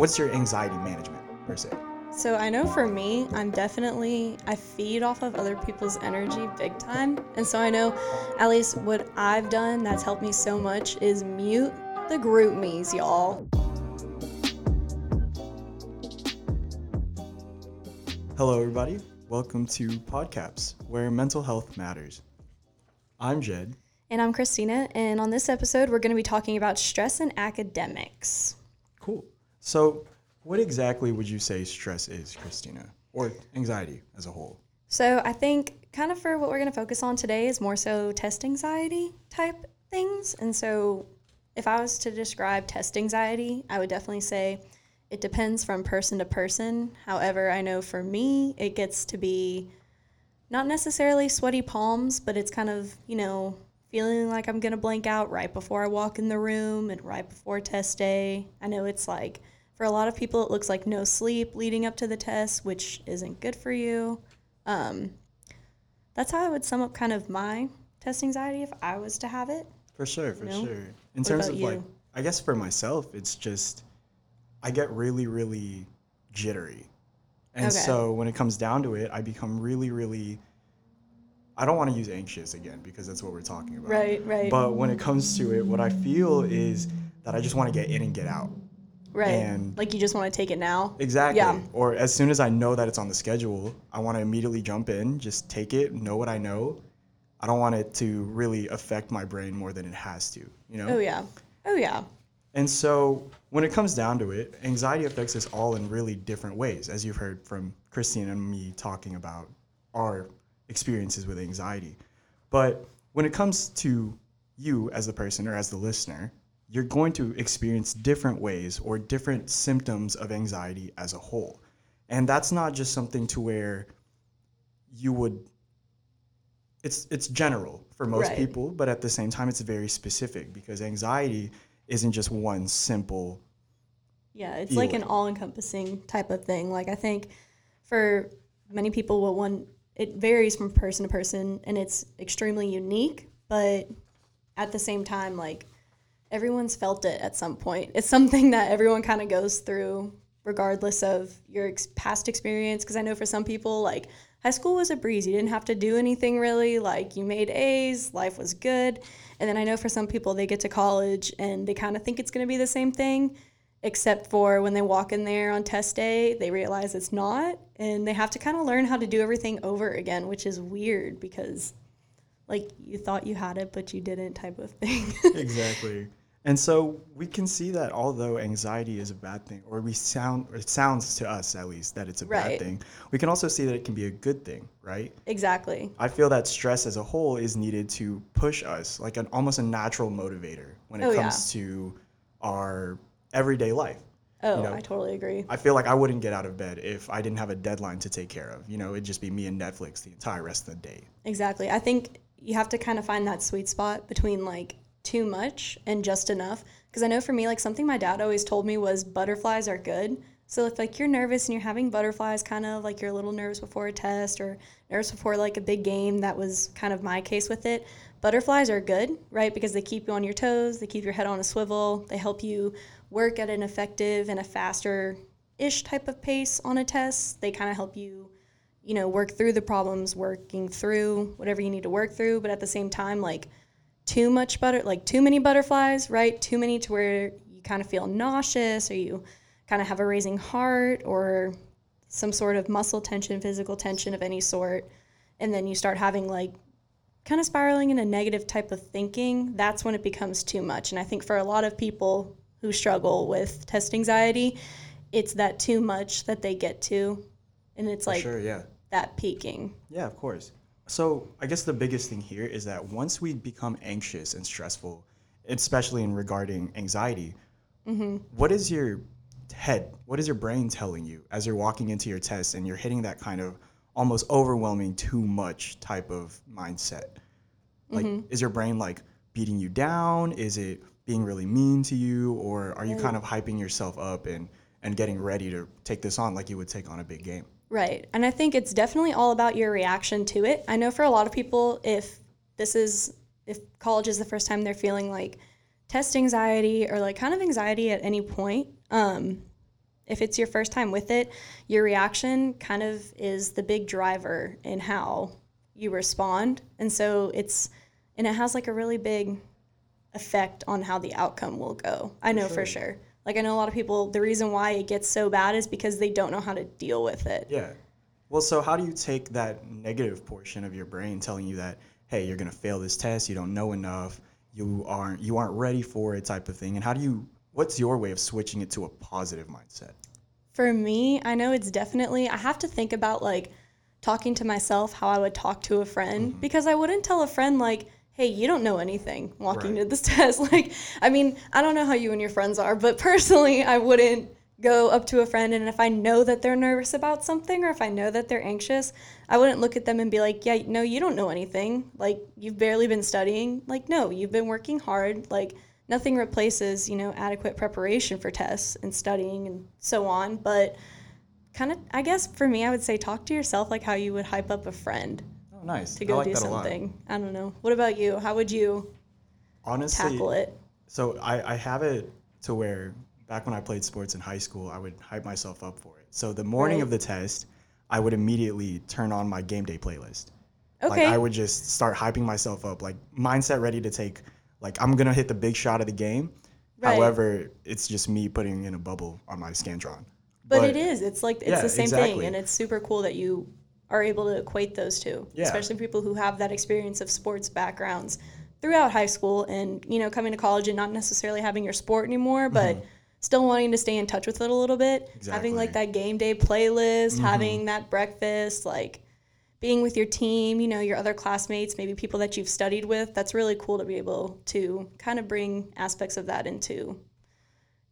what's your anxiety management per se? So I know for me, I'm definitely I feed off of other people's energy big time. And so I know at least what I've done that's helped me so much is mute the GroupMe's, y'all. Hello everybody. Welcome to Podcaps, where mental health matters. I'm Jed. And I'm Christina, and on this episode we're going to be talking about stress and academics. Cool. So, what exactly would you say stress is, Christina, or anxiety as a whole? So, I think kind of for what we're going to focus on today is more so test anxiety type things. And so, if I was to describe test anxiety, I would definitely say it depends from person to person. However, I know for me, it gets to be not necessarily sweaty palms, but it's kind of, you know, feeling like I'm going to blank out right before I walk in the room and right before test day. I know it's like for a lot of people, it looks like no sleep leading up to the test, which isn't good for you. Um, that's how I would sum up kind of my test anxiety if I was to have it. For sure, for You know? sure. In What terms of like. I guess for myself, it's just I get really, really jittery. And Okay. so when it comes down to it, I become really, really. I don't want to use anxious again because that's what we're talking about. Right, right. But when it comes to it, what I feel is that I just want to get in and get out. Right. and- like you just want to take it now. Exactly. Yeah. Or as soon as I know that it's on the schedule, I want to immediately jump in, just take it, know what I know. I don't want it to really affect my brain more than it has to, you know? Oh, yeah. Oh, yeah. And so when it comes down to it, anxiety affects us all in really different ways, as you've heard from Christina and me talking about our experiences with anxiety. But when it comes to you as the person or as the listener, you're going to experience different ways or different symptoms of anxiety as a whole. And that's not just something to where you would it's it's general for most Right. people, but at the same time it's very specific because anxiety isn't just one simple Yeah, it's like an all encompassing type of thing. Like, I think for many people, what one, it varies from person to person and it's extremely unique, but at the same time, like, everyone's felt it at some point. It's something that everyone kind of goes through regardless of your ex- past experience because I know for some people like high school was a breeze. You didn't have to do anything really. Like you made A's, life was good. And then I know for some people they get to college and they kind of think it's going to be the same thing except for when they walk in there on test day, they realize it's not and they have to kind of learn how to do everything over again, which is weird because like you thought you had it but you didn't type of thing. exactly. And so we can see that although anxiety is a bad thing, or we sound, or it sounds to us at least that it's a Right. bad thing, we can also see that it can be a good thing, right? exactly. I feel that stress as a whole is needed to push us, like an almost a natural motivator when it Oh, yeah. comes to our everyday life. Oh, know, I totally agree. I feel like I wouldn't get out of bed if I didn't have a deadline to take care of. You know, it'd just be me and Netflix the entire rest of the day. Exactly. I think you have to kind of find that sweet spot between like too much and just enough. Because I know for me, like something my dad always told me was butterflies are good. So if like you're nervous and you're having butterflies, kind of like you're a little nervous before a test or nervous before like a big game, that was kind of my case with it. Butterflies are good, right? Because they keep you on your toes, they keep your head on a swivel, they help you work at an effective and a faster ish type of pace on a test. They kind of help you you know, work through the problems, working through whatever you need to work through, but at the same time, like too much butter, like too many butterflies, right? Too many to where you kind of feel nauseous or you kind of have a raising heart or some sort of muscle tension, physical tension of any sort. And then you start having like kind of spiraling in a negative type of thinking. That's when it becomes too much. And I think for a lot of people who struggle with test anxiety, it's that too much that they get to. And it's like, sure, yeah. that peaking. Yeah, of course. So I guess the biggest thing here is that once we become anxious and stressful, especially in regarding anxiety, mm-hmm. what is your head, what is your brain telling you as you're walking into your test and you're hitting that kind of almost overwhelming, too much type of mindset? Like, mm-hmm. is your brain like beating you down? Is it being really mean to you, or are you kind of hyping yourself up and and getting ready to take this on like you would take on a big game? Right. And I think it's definitely all about your reaction to it. I know for a lot of people, if this is, if college is the first time they're feeling like test anxiety or like kind of anxiety at any point, um, if it's your first time with it, your reaction kind of is the big driver in how you respond. And so it's, and it has like a really big effect on how the outcome will go. I know for sure. Like I know a lot of people, the reason why it gets so bad is because they don't know how to deal with it. Yeah. Well, so how do you take that negative portion of your brain telling you that, hey, you're gonna fail this test, you don't know enough, you aren't you aren't ready for it type of thing, and how do you what's your way of switching it to a positive mindset? For me, I know it's definitely, I have to think about like talking to myself how I would talk to a friend Mm-hmm. because I wouldn't tell a friend, like, hey, you don't know anything walking Right. to this test. Like, I mean, I don't know how you and your friends are, but personally, I wouldn't go up to a friend and if I know that they're nervous about something or if I know that they're anxious, I wouldn't look at them and be like, yeah, no, you don't know anything. Like, you've barely been studying. Like, no, you've been working hard. Like, nothing replaces, you know, adequate preparation for tests and studying and so on. But kind of, I guess for me, I would say talk to yourself like how you would hype up a friend Oh, nice. to go like do that a lot. something. I don't know. What about you? How would you Honestly, tackle it? So I, I have it to where back when I played sports in high school, I would hype myself up for it. So the morning Right. of the test, I would immediately turn on my game day playlist. Okay. Like I would just start hyping myself up, like mindset ready to take. Like I'm gonna hit the big shot of the game. Right. However, it's just me putting in a bubble on my Scantron. But, it is. It's like it's Yeah, the same thing, and it's super cool that you are able to equate those two, Yeah. especially people who have that experience of sports backgrounds throughout high school, and you know, coming to college and not necessarily having your sport anymore, but still wanting to stay in touch with it a little bit. Having like that game day playlist, having that breakfast, like being with your team, you know, your other classmates, maybe people that you've studied with. That's really cool to be able to kind of bring aspects of that into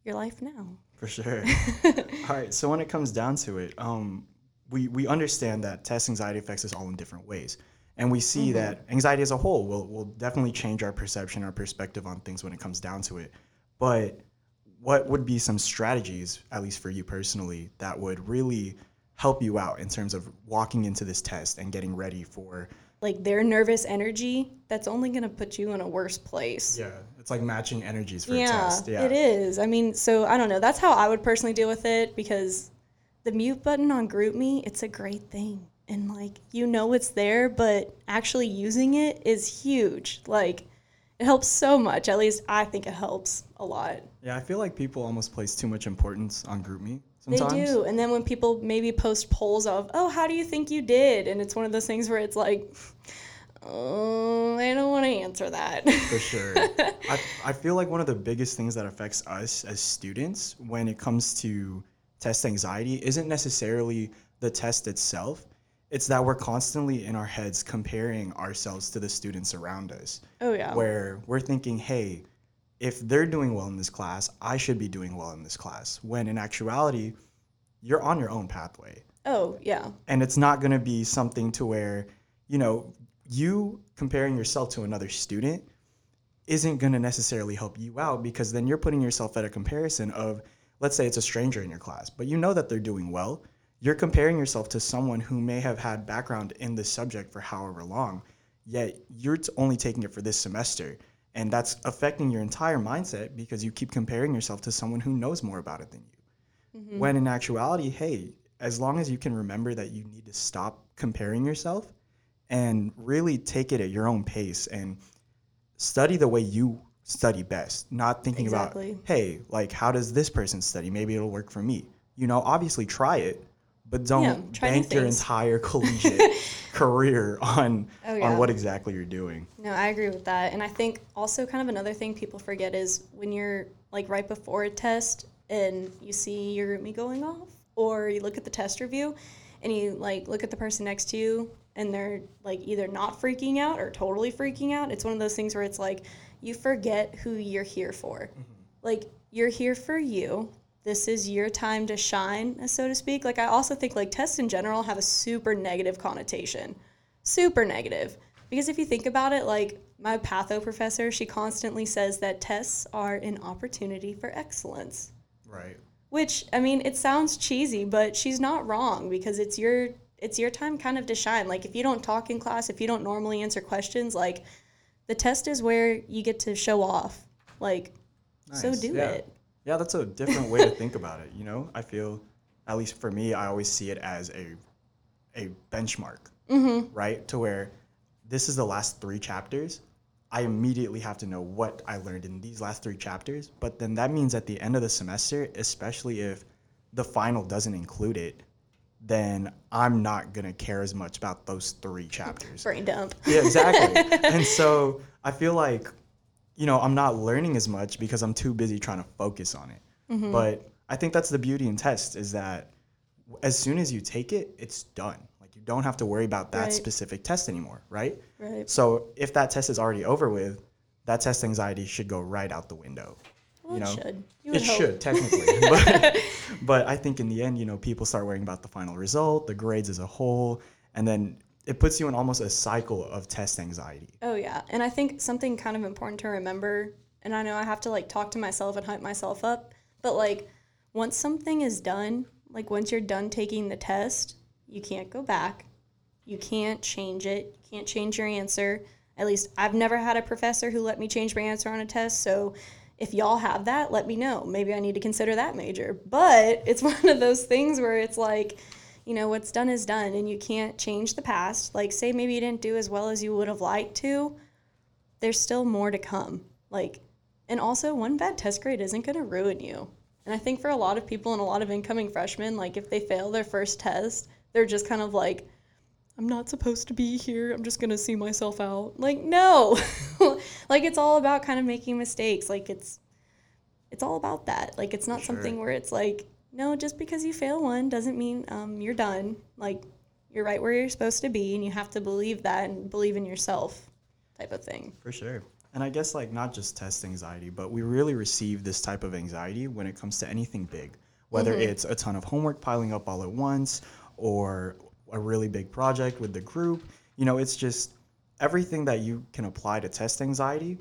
your life now. For sure. all right. So when it comes down to it, um, we we understand that test anxiety affects us all in different ways, and we see mm-hmm. that anxiety as a whole will will definitely change our perception, our perspective on things when it comes down to it. But what would be some strategies, at least for you personally, that would really help you out in terms of walking into this test and getting ready for? like their nervous energy, that's only going to put you in a worse place. Yeah, it's like matching energies for a test. Yeah, it is. I mean, so I don't know. That's how I would personally deal with it because the mute button on GroupMe, it's a great thing. And like, you know it's there, but actually using it is huge. Like, it helps so much. At least I think it helps a lot. Yeah, I feel like people almost place too much importance on GroupMe They sometimes. do. And then when people maybe post polls of, oh, how do you think you did? And it's one of those things where it's like, oh, I don't want to answer that. For sure. I, I feel like one of the biggest things that affects us as students when it comes to test anxiety isn't necessarily the test itself. It's that we're constantly in our heads comparing ourselves to the students around us. oh, yeah. Where we're thinking, hey, if they're doing well in this class, I should be doing well in this class. When in actuality, you're on your own pathway Oh, yeah. and it's not going to be something to where you know you comparing yourself to another student isn't going to necessarily help you out because then you're putting yourself at a comparison of let's say it's a stranger in your class but you know that they're doing well you're comparing yourself to someone who may have had background in this subject for however long yet you're only taking it for this semester. And that's affecting your entire mindset because you keep comparing yourself to someone who knows more about it than you. Mm-hmm. When in actuality, hey, as long as you can remember that you need to stop comparing yourself and really take it at your own pace and study the way you study best, not thinking Exactly. about, hey, like, how does this person study? Maybe it'll work for me. You know, obviously try it, but don't Yeah, bank your entire collegiate career on Oh, yeah. on what exactly you're doing. No, I agree with that. And I think also kind of another thing people forget is when you're like right before a test and you see your GroupMe going off, or you look at the test review and you like look at the person next to you and they're like either not freaking out or totally freaking out. It's one of those things where it's like you forget who you're here for. Mm-hmm. Like you're here for you. This is your time to shine, so to speak. Like I also think like tests in general have a super negative connotation super negative because if you think about it like my patho professor she constantly says that tests are an opportunity for excellence Right. which i mean it sounds cheesy but she's not wrong because it's your it's your time kind of to shine like if you don't talk in class if you don't normally answer questions like the test is where you get to show off like so do yeah. it Yeah, that's a different way to think about it. You know, I feel, at least for me, I always see it as a, a benchmark, Mm-hmm. right? To where this is the last three chapters. I immediately have to know what I learned in these last three chapters. But then that means at the end of the semester, especially if the final doesn't include it, then I'm not gonna care as much about those three chapters. Brain dump. Yeah, exactly. and so I feel like, you know, I'm not learning as much because I'm too busy trying to focus on it. Mm-hmm. But I think that's the beauty in tests is that as soon as you take it, it's done. Like you don't have to worry about that Right. specific test anymore, right? Right. So if that test is already over with, that test anxiety should go right out the window. Well, you know, it should. You it hope. should technically, but, but I think in the end, you know, people start worrying about the final result, the grades as a whole, and then it puts you in almost a cycle of test anxiety. Oh yeah, and I think something kind of important to remember, and I know I have to like talk to myself and hype myself up, but like once something is done, like once you're done taking the test, you can't go back. You can't change it. You can't change your answer. At least I've never had a professor who let me change my answer on a test, so if y'all have that, let me know. Maybe I need to consider that major. But it's one of those things where it's like, you know, what's done is done and you can't change the past. Like, say maybe you didn't do as well as you would have liked to, there's still more to come. Like, and also, one bad test grade isn't going to ruin you. And I think for a lot of people and a lot of incoming freshmen, like, if they fail their first test, they're just kind of like, I'm not supposed to be here. I'm just going to see myself out. Like, no. like, it's all about kind of making mistakes. Like, it's, it's all about that. Like, it's not Sure. something where it's like, no, just because you fail one doesn't mean um, you're done. Like, you're right where you're supposed to be, and you have to believe that and believe in yourself, type of thing. For sure. And I guess like not just test anxiety, but we really receive this type of anxiety when it comes to anything big, whether it's a ton of homework piling up all at once or a really big project with the group. You know, it's just everything that you can apply to test anxiety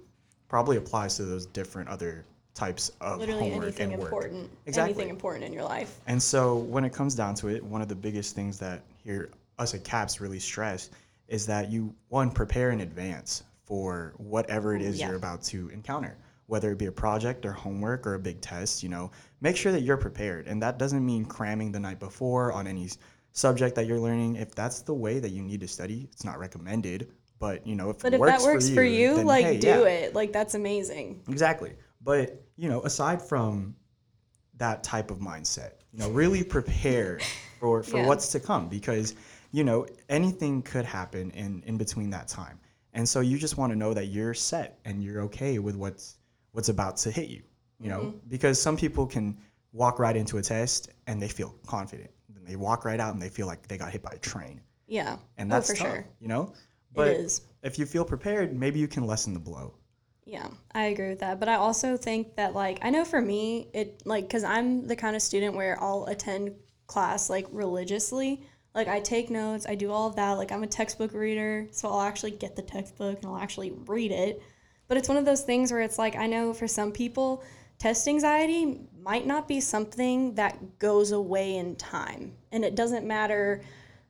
probably applies to those different other types of Literally homework anything and work. important. Exactly. Anything important in your life. And so when it comes down to it, one of the biggest things that here us at CAPS really stress is that you one prepare in advance for whatever it is Yeah. you're about to encounter, whether it be a project or homework or a big test. You know, make sure that you're prepared, and that doesn't mean cramming the night before on any subject that you're learning. If that's the way that you need to study, it's not recommended. But you know, if But it if works that works for you, then, like hey, do yeah. it. Like that's amazing. Exactly. But, you know, aside from that type of mindset, you know, really prepare for, for Yeah. what's to come because, you know, anything could happen in, in between that time. And so you just want to know that you're set and you're okay with what's what's about to hit you, you know, Mm-hmm. because some people can walk right into a test and they feel confident. They walk right out and they feel like they got hit by a train. Yeah. And oh, that's for tough, sure. you know? But is. if you feel prepared, maybe you can lessen the blow. Yeah, I agree with that. But I also think that like I know for me it like cuz I'm the kind of student where I'll attend class like religiously. Like I take notes, I do all of that. Like I'm a textbook reader, so I'll actually get the textbook and I'll actually read it. But it's one of those things where it's like I know for some people test anxiety might not be something that goes away in time. And it doesn't matter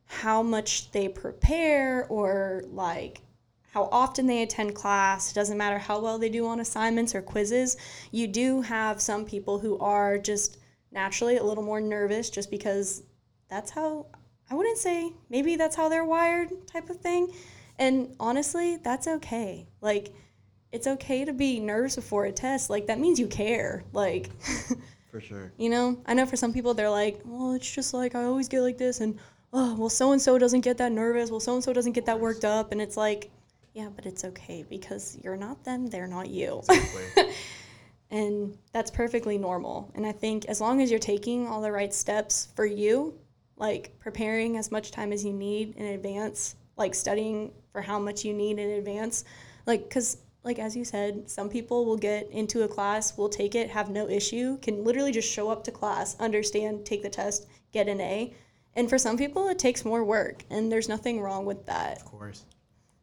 how much they prepare or like how often they attend class, it doesn't matter how well they do on assignments or quizzes. You do have some people who are just naturally a little more nervous just because that's how I wouldn't say maybe that's how they're wired type of thing. And honestly, that's okay. Like it's okay to be nervous before a test. Like that means you care. Like For sure. You know, I know for some people they're like, well, it's just like I always get like this, and oh, well, so and so doesn't get that nervous. Well, so and so doesn't get that worked up, and it's like, yeah, but it's okay because you're not them, they're not you, Exactly. and that's perfectly normal. And I think as long as you're taking all the right steps for you, like preparing as much time as you need in advance, like studying for how much you need in advance, like because like as you said, some people will get into a class, will take it, have no issue, can literally just show up to class, understand, take the test, get an A. And for some people, it takes more work, and there's nothing wrong with that. Of course.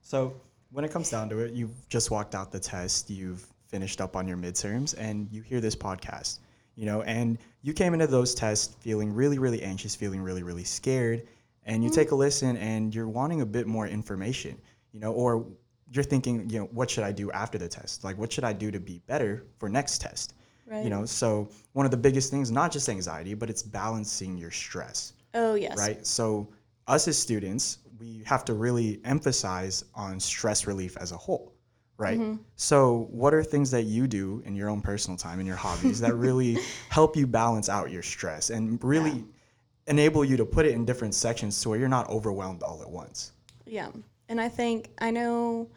So when it comes down to it, you've just walked out the test, you've finished up on your midterms, and you hear this podcast, you know, and you came into those tests feeling really, really anxious, feeling really, really scared, and you mm-hmm. take a listen and you're wanting a bit more information, you know, or you're thinking, you know, what should I do after the test? Like, what should I do to be better for next test? Right. You know, so one of the biggest things, not just anxiety, but it's balancing your stress, Oh yes. right? So us as students, we have to really emphasize on stress relief as a whole, right? Mm-hmm. So what are things that you do in your own personal time and your hobbies that really help you balance out your stress and really enable you to put it in different sections to where you're not overwhelmed all at once? Yeah. And I think I know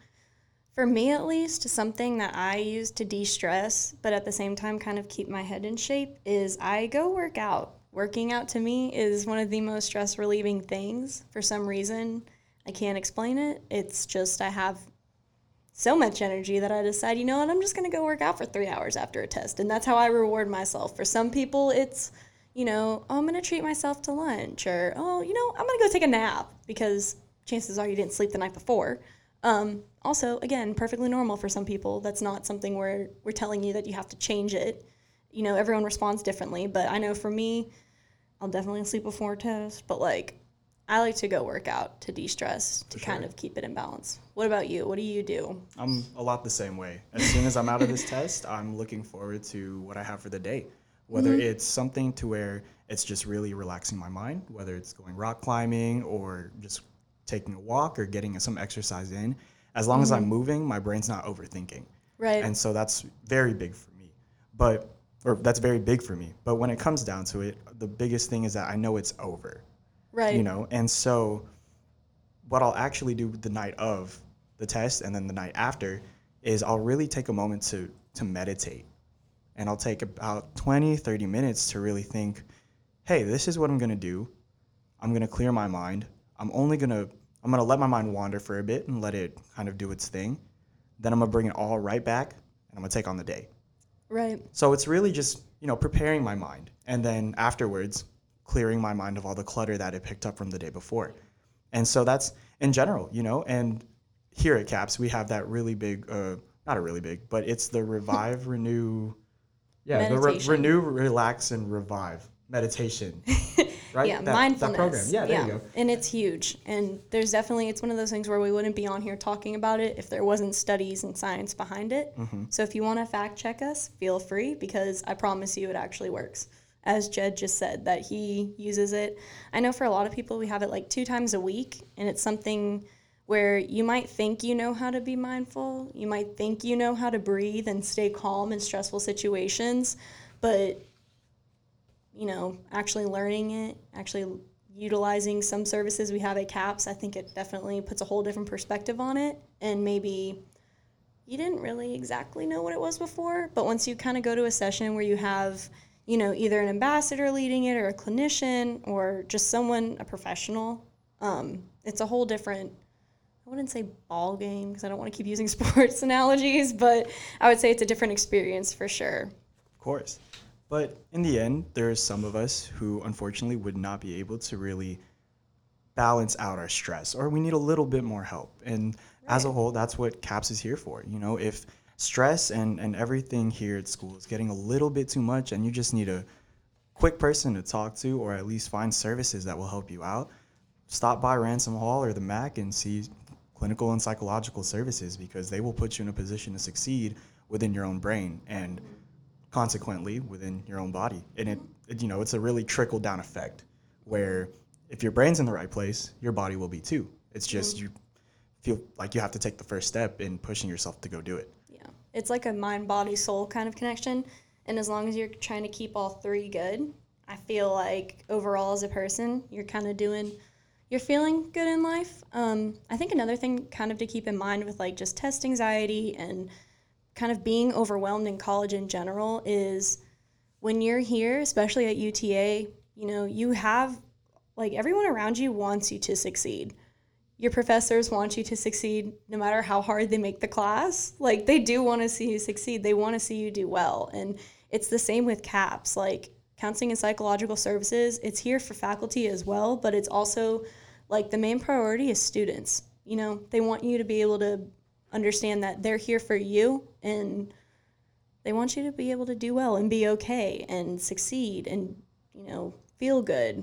for me at least, something that I use to de stress, but at the same time kind of keep my head in shape, is I go work out. Working out to me is one of the most stress relieving things for some reason. I can't explain it. It's just I have so much energy that I decide, you know what, I'm just going to go work out for three hours after a test. And that's how I reward myself. For some people, it's, you know, oh, I'm going to treat myself to lunch, or, oh, you know, I'm going to go take a nap because chances are you didn't sleep the night before. Um, also, again, perfectly normal for some people. That's not something where we're telling you that you have to change it. You know, everyone responds differently, but I know for me, I'll definitely sleep before a test, but like, I like to go work out to de stress, to kind of keep it in balance. What about you? What do you do? I'm a lot the same way. As soon as I'm out of this test, I'm looking forward to what I have for the day. Whether it's something to where it's just really relaxing my mind, whether it's going rock climbing or just taking a walk or getting some exercise in. As long as I'm mm-hmm. moving, my brain's not overthinking. Right. And so that's very big for me. But or that's very big for me. But when it comes down to it, the biggest thing is that I know it's over right. you know and so what i'll actually do the night of the test and then the night after is i'll really take a moment to to meditate and i'll take about 20 30 minutes to really think hey this is what i'm going to do i'm going to clear my mind i'm only going to i'm going to let my mind wander for a bit and let it kind of do its thing then i'm going to bring it all right back and i'm going to take on the day Right. so it's really just, you know, preparing my mind and then afterwards clearing my mind of all the clutter that it picked up from the day before. And so that's in general, you know, and here at CAPS we have that really big uh not a really big, but it's the revive, renew yeah, the re- renew, relax and revive meditation. Right? Yeah, That- mindfulness. That program. Yeah, there you go. And it's huge. And there's definitely, it's one of those things where we wouldn't be on here talking about it if there wasn't studies and science behind it. Mm-hmm. So if you want to fact check us, feel free because I promise you it actually works. As Jed just said, that he uses it. I know for a lot of people, we have it like two times a week, and it's something where you might think you know how to be mindful, you might think you know how to breathe and stay calm in stressful situations, but you know, actually learning it, actually utilizing some services we have at CAPS, I think it definitely puts a whole different perspective on it. And maybe you didn't really exactly know what it was before, but once you kind of go to a session where you have, you know, either an ambassador leading it or a clinician or just someone, a professional, um, it's a whole different. I wouldn't say ball game because I don't want to keep using sports analogies, but I would say it's a different experience for sure. Of course. But in the end, there are some of us who unfortunately would not be able to really balance out our stress, or we need a little bit more help. And as a whole, that's what CAPS is here for. You know, if stress and, and everything here at school is getting a little bit too much and you just need a quick person to talk to, or at least find services that will help you out, stop by Ransom Hall or the MAC and see clinical and psychological services because they will put you in a position to succeed within your own brain and consequently within your own body. And it, it you know, it's a really trickle down effect where if your brain's in the right place, your body will be too. It's just you feel like you have to take the first step in pushing yourself to go do it. Yeah. It's like a mind, body, soul kind of connection. And as long as you're trying to keep all three good, I feel like overall as a person, you're kind of doing, you're feeling good in life. Um, I think another thing kind of to keep in mind with like just test anxiety and kind of being overwhelmed in college in general is when you're here, especially at UTA, you know, you have like everyone around you wants you to succeed your professors want you to succeed no matter how hard they make the class. Like they do want to see you succeed. They want to see you do well. And it's the same with CAPS. Like counseling and psychological services, it's here for faculty as well, but it's also like the main priority is students. You know, they want you to be able to understand that they're here for you and they want you to be able to do well and be okay and succeed and, you know, feel good.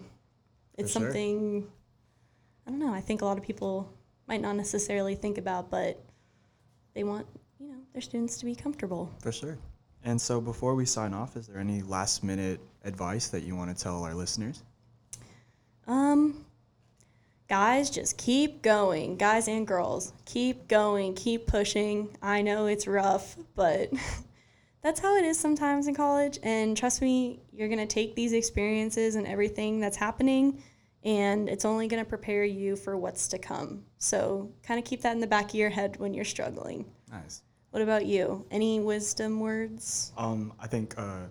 It's sure. something I don't know. I think a lot of people might not necessarily think about, but they want you know their students to be comfortable. For sure. And so before we sign off, is there any last minute advice that you want to tell our listeners? Um, guys, just keep going. Guys and girls, keep going, keep pushing. I know it's rough, but that's how it is sometimes in college. And trust me, you're going to take these experiences and everything that's happening, and it's only going to prepare you for what's to come. So, kind of keep that in the back of your head when you're struggling. Nice. What about you? Any wisdom words? Um, I think uh,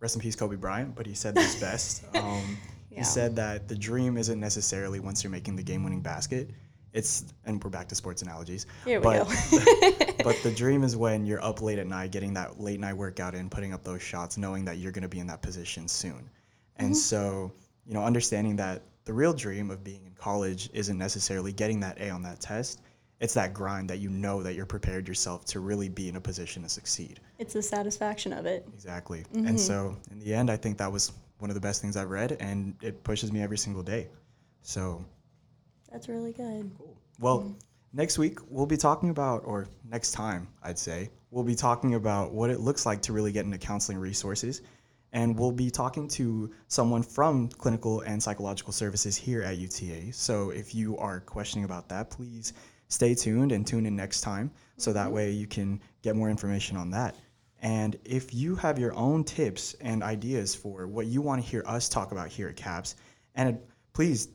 rest in peace, Kobe Bryant, but he said this best. Um, Yeah. He said that the dream isn't necessarily once you're making the game-winning basket. It's and we're back to sports analogies. Here we but, go. but the dream is when you're up late at night, getting that late night workout in, putting up those shots, knowing that you're going to be in that position soon. And Mm-hmm. so, you know, understanding that the real dream of being in college isn't necessarily getting that A on that test. It's that grind that you know that you're prepared yourself to really be in a position to succeed. it's the satisfaction of it. Exactly. Mm-hmm. And so, in the end, I think that was one of the best things I've read, and it pushes me every single day. So, That's really good. Cool. well, mm. next week we'll be talking about, or next time I'd say, we'll be talking about what it looks like to really get into counseling resources. And we'll be talking to someone from clinical and psychological services here at UTA. So if you are questioning about that, please stay tuned and tune in next time so that mm-hmm. way you can get more information on that. And if you have your own tips and ideas for what you want to hear us talk about here at CAPS, and please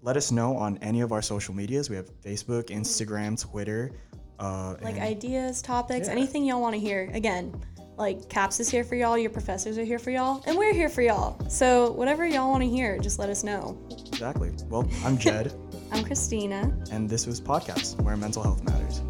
let us know on any of our social medias. We have Facebook, Instagram, Twitter. Uh, like and- ideas, topics, Yeah. anything y'all want to hear. Again, like CAPS is here for y'all, your professors are here for y'all, and we're here for y'all. So whatever y'all want to hear, just let us know. exactly. Well, I'm Jed, I'm Christina. and this was Podcaps, where mental health matters.